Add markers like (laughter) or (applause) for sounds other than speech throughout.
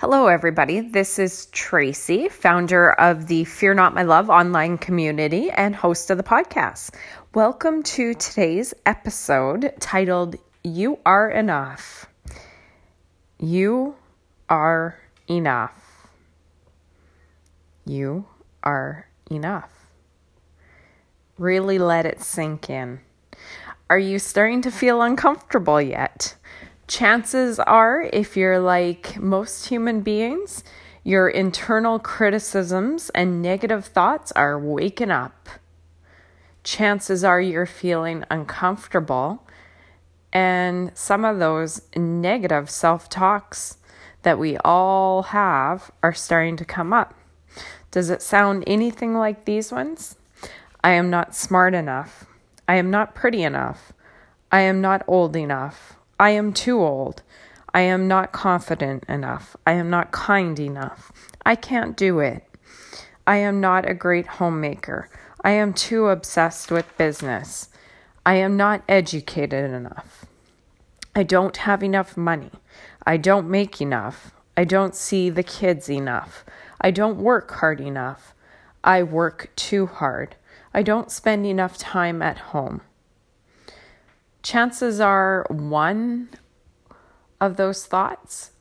Hello, everybody. This is Tracy, founder of the Fear Not My Love online community and host of the podcast. Welcome to today's episode titled You Are Enough. You are enough. You are enough. Really let it sink in. Are you starting to feel uncomfortable yet? Chances are, if you're like most human beings, your internal criticisms and negative thoughts are waking up. Chances are you're feeling uncomfortable, and some of those negative self talks that we all have are starting to come up. Does it sound anything like these ones? I am not smart enough. I am not pretty enough. I am not old enough. I am too old. I am not confident enough. I am not kind enough. I can't do it. I am not a great homemaker. I am too obsessed with business. I am not educated enough. I don't have enough money. I don't make enough. I don't see the kids enough. I don't work hard enough. I work too hard. I don't spend enough time at home chances are one of those thoughts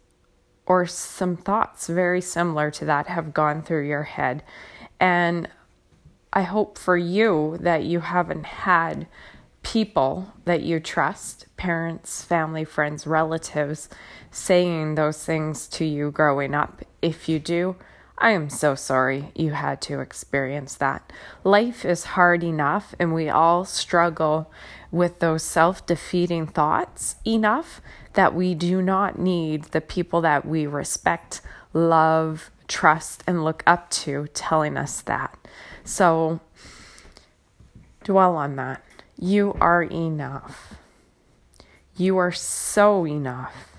or some thoughts very similar to that have gone through your head. And I hope for you that you haven't had people that you trust, parents, family, friends, relatives, saying those things to you growing up. If you do, I am so sorry you had to experience that. Life is hard enough, and we all struggle with those self defeating thoughts enough that we do not need the people that we respect, love, trust, and look up to telling us that. So, dwell on that. You are enough. You are so enough.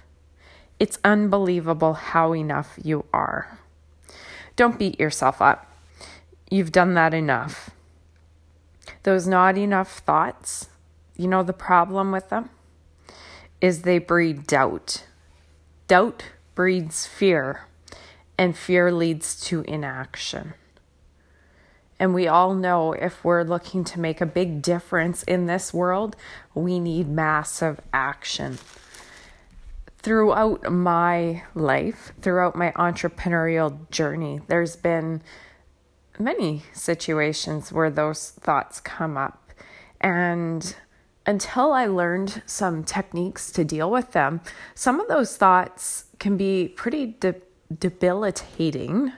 It's unbelievable how enough you are. Don't beat yourself up. You've done that enough. Those not enough thoughts, you know, the problem with them is they breed doubt. Doubt breeds fear, and fear leads to inaction. And we all know if we're looking to make a big difference in this world, we need massive action throughout my life, throughout my entrepreneurial journey, there's been many situations where those thoughts come up. And until I learned some techniques to deal with them, some of those thoughts can be pretty de- debilitating.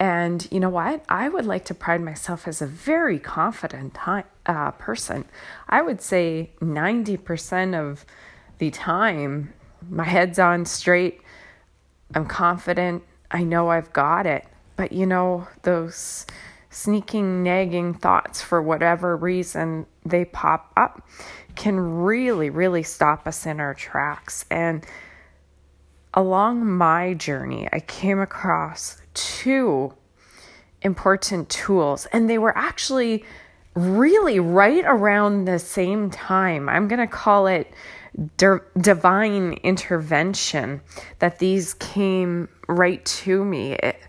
And you know what? I would like to pride myself as a very confident uh, person. I would say 90% of the time my head's on straight. I'm confident. I know I've got it. But you know, those sneaking, nagging thoughts, for whatever reason they pop up, can really, really stop us in our tracks. And along my journey, I came across two important tools, and they were actually really right around the same time. I'm going to call it di- divine intervention that these came right to me. It,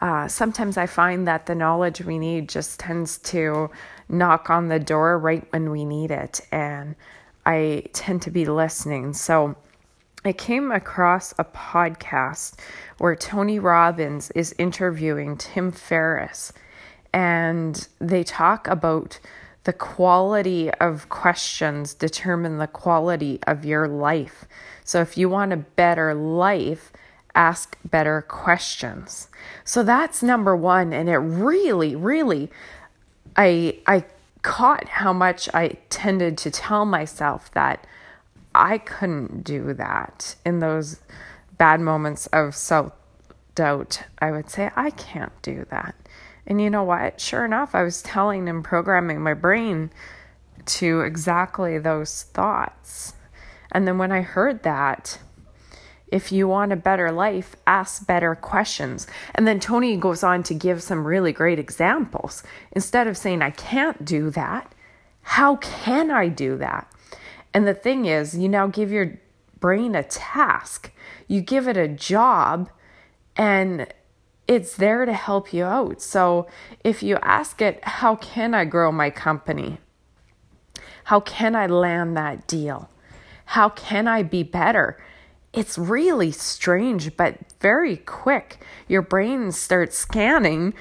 uh, sometimes I find that the knowledge we need just tends to knock on the door right when we need it, and I tend to be listening. So I came across a podcast where Tony Robbins is interviewing Tim Ferriss, and they talk about the quality of questions determine the quality of your life. So if you want a better life, ask better questions. So that's number 1 and it really really I I caught how much I tended to tell myself that I couldn't do that in those bad moments of self doubt. I would say I can't do that. And you know what? Sure enough, I was telling and programming my brain to exactly those thoughts. And then when I heard that, if you want a better life, ask better questions. And then Tony goes on to give some really great examples. Instead of saying, I can't do that, how can I do that? And the thing is, you now give your brain a task, you give it a job, And it's there to help you out. So if you ask it, how can I grow my company? How can I land that deal? How can I be better? It's really strange, but very quick. Your brain starts scanning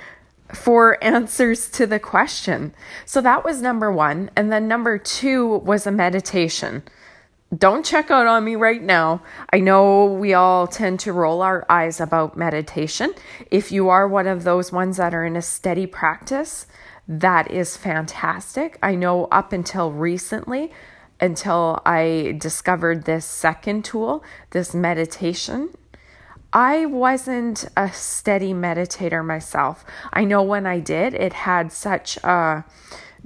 for (laughs) answers to the question. So that was number one. And then number two was a meditation don't check out on me right now. I know we all tend to roll our eyes about meditation. If you are one of those ones that are in a steady practice, that is fantastic. I know up until recently, until I discovered this second tool, this meditation, I wasn't a steady meditator myself. I know when I did, it had such a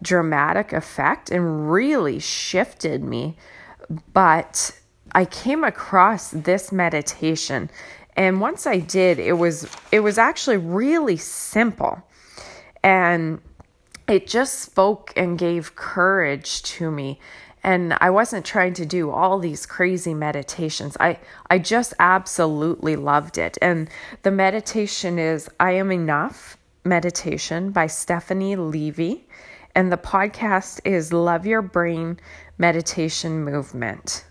dramatic effect and really shifted me but I came across this meditation and once I did it was it was actually really simple and it just spoke and gave courage to me and I wasn't trying to do all these crazy meditations. I I just absolutely loved it. And the meditation is I am enough meditation by Stephanie Levy and the podcast is Love Your Brain Meditation Movement.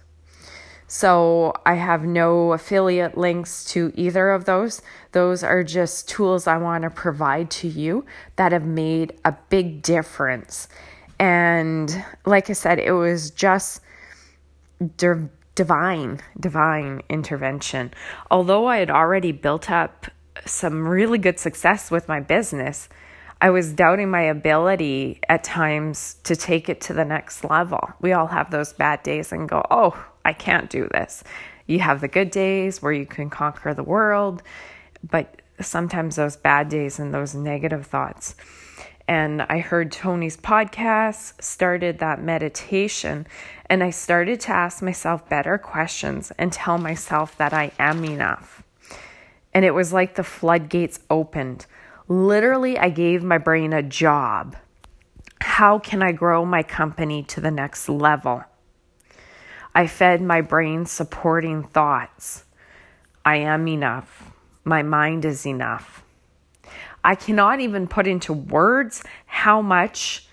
So I have no affiliate links to either of those. Those are just tools I want to provide to you that have made a big difference. And like I said, it was just di- divine, divine intervention. Although I had already built up some really good success with my business, I was doubting my ability at times to take it to the next level. We all have those bad days and go, oh, I can't do this. You have the good days where you can conquer the world, but sometimes those bad days and those negative thoughts. And I heard Tony's podcast, started that meditation, and I started to ask myself better questions and tell myself that I am enough. And it was like the floodgates opened. Literally, I gave my brain a job. How can I grow my company to the next level? I fed my brain supporting thoughts. I am enough. My mind is enough. I cannot even put into words how much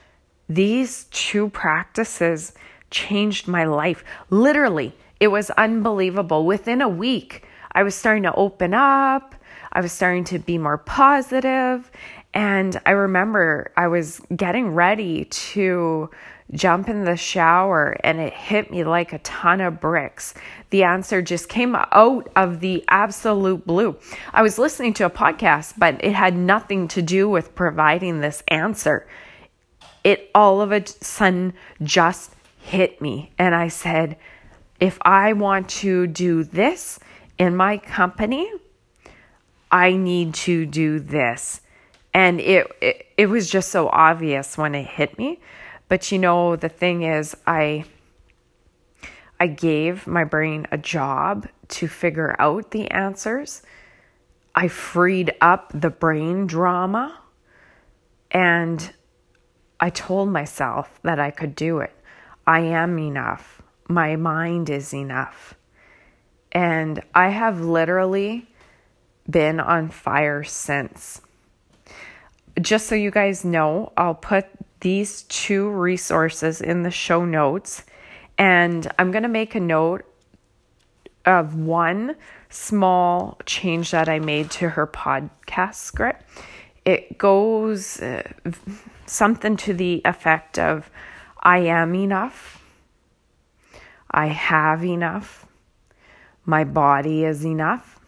these two practices changed my life. Literally, it was unbelievable. Within a week, I was starting to open up. I was starting to be more positive, And I remember I was getting ready to jump in the shower and it hit me like a ton of bricks. The answer just came out of the absolute blue. I was listening to a podcast, but it had nothing to do with providing this answer. It all of a sudden just hit me. And I said, if I want to do this in my company, I need to do this. And it, it, it was just so obvious when it hit me. But you know, the thing is, I I gave my brain a job to figure out the answers. I freed up the brain drama and I told myself that I could do it. I am enough. My mind is enough. And I have literally been on fire since. Just so you guys know, I'll put these two resources in the show notes, and I'm going to make a note of one small change that I made to her podcast script. It goes uh, something to the effect of I am enough, I have enough, my body is enough,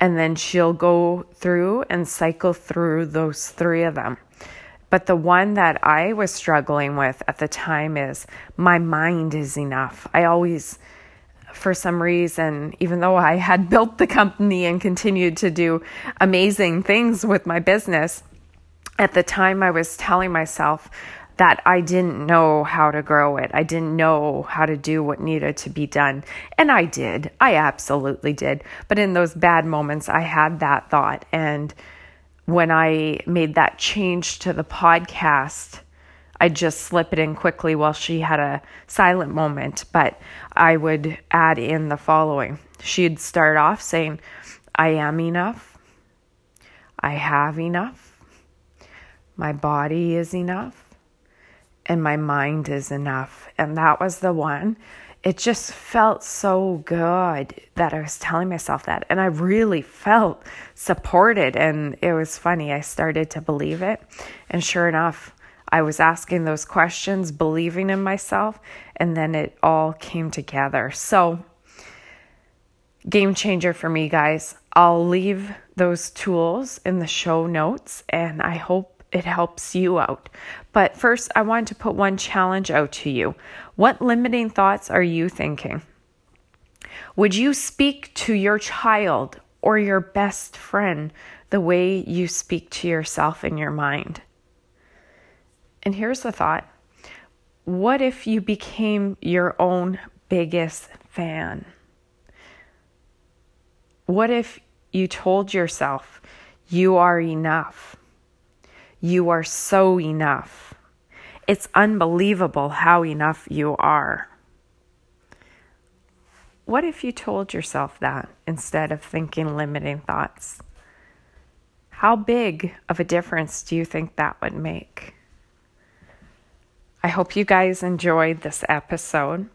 and then she'll go through and cycle through those three of them. But the one that I was struggling with at the time is my mind is enough. I always, for some reason, even though I had (laughs) built the company and continued to do amazing things with my business, at the time I was telling myself, that I didn't know how to grow it. I didn't know how to do what needed to be done. And I did. I absolutely did. But in those bad moments, I had that thought. And when I made that change to the podcast, I just slip it in quickly while she had a silent moment. But I would add in the following she'd start off saying, I am enough. I have enough, my body is enough, and my mind is enough. And that was the one. It just felt so good that I was telling myself that. And I really felt supported. And it was funny. I started to believe it. And sure enough, I was asking those questions, believing in myself, and then it all came together. So, game changer for me, guys. I'll leave those tools in the show notes, and I hope it helps you out. But first, I want to put one challenge out to you. What limiting thoughts are you thinking? Would you speak to your child or your best friend the way you speak to yourself in your mind? And here's the thought what if you became your own biggest fan? What if you told yourself you are enough? You are so enough. It's unbelievable how enough you are. What if you told yourself that instead of thinking limiting thoughts? How big of a difference do you think that would make? I hope you guys enjoyed this episode.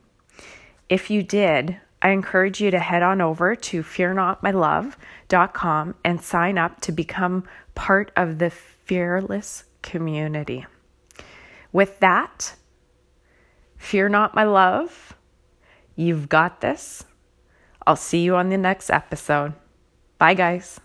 If you did, I encourage you to head on over to fearnotmylove.com and sign up to become part of the fearless community. With that, fear not my love. You've got this. I'll see you on the next episode. Bye, guys.